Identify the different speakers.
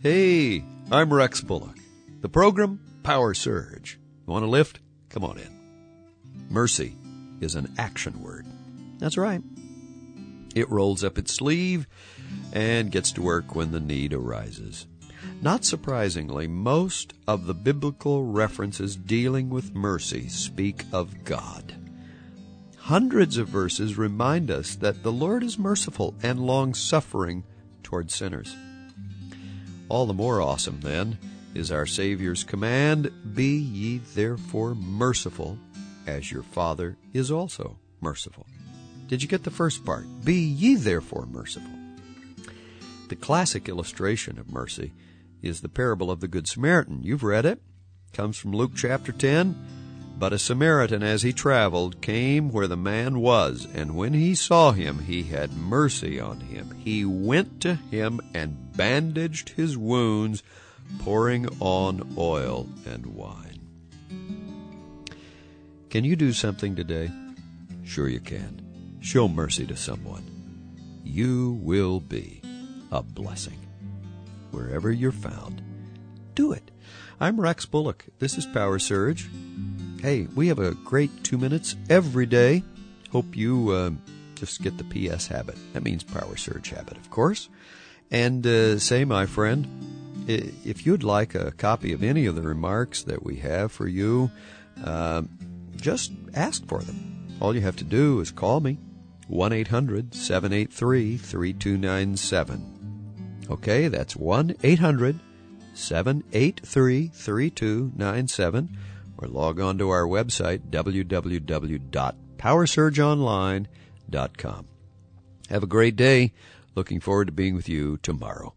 Speaker 1: Hey, I'm Rex Bullock. The program, Power Surge. You want to lift? Come on in. Mercy is an action word. That's right. It rolls up its sleeve and gets to work when the need arises. Not surprisingly, most of the biblical references dealing with mercy speak of God. Hundreds of verses remind us that the Lord is merciful and long suffering toward sinners. All the more awesome, then, is our Savior's command Be ye therefore merciful, as your Father is also merciful. Did you get the first part? Be ye therefore merciful. The classic illustration of mercy is the parable of the Good Samaritan. You've read it. it comes from Luke chapter 10. But a Samaritan, as he traveled, came where the man was, and when he saw him, he had mercy on him. He went to him and bandaged his wounds, pouring on oil and wine. Can you do something today? Sure you can. Show mercy to someone. You will be a blessing. Wherever you're found, do it. I'm Rex Bullock. This is Power Surge. Hey, we have a great two minutes every day. Hope you uh, just get the PS habit. That means power surge habit, of course. And uh, say, my friend, if you'd like a copy of any of the remarks that we have for you, uh, just ask for them. All you have to do is call me, 1 800 783 3297. Okay, that's 1 800 783 3297 or log on to our website, www.powersurgeonline.com. Have a great day. Looking forward to being with you tomorrow.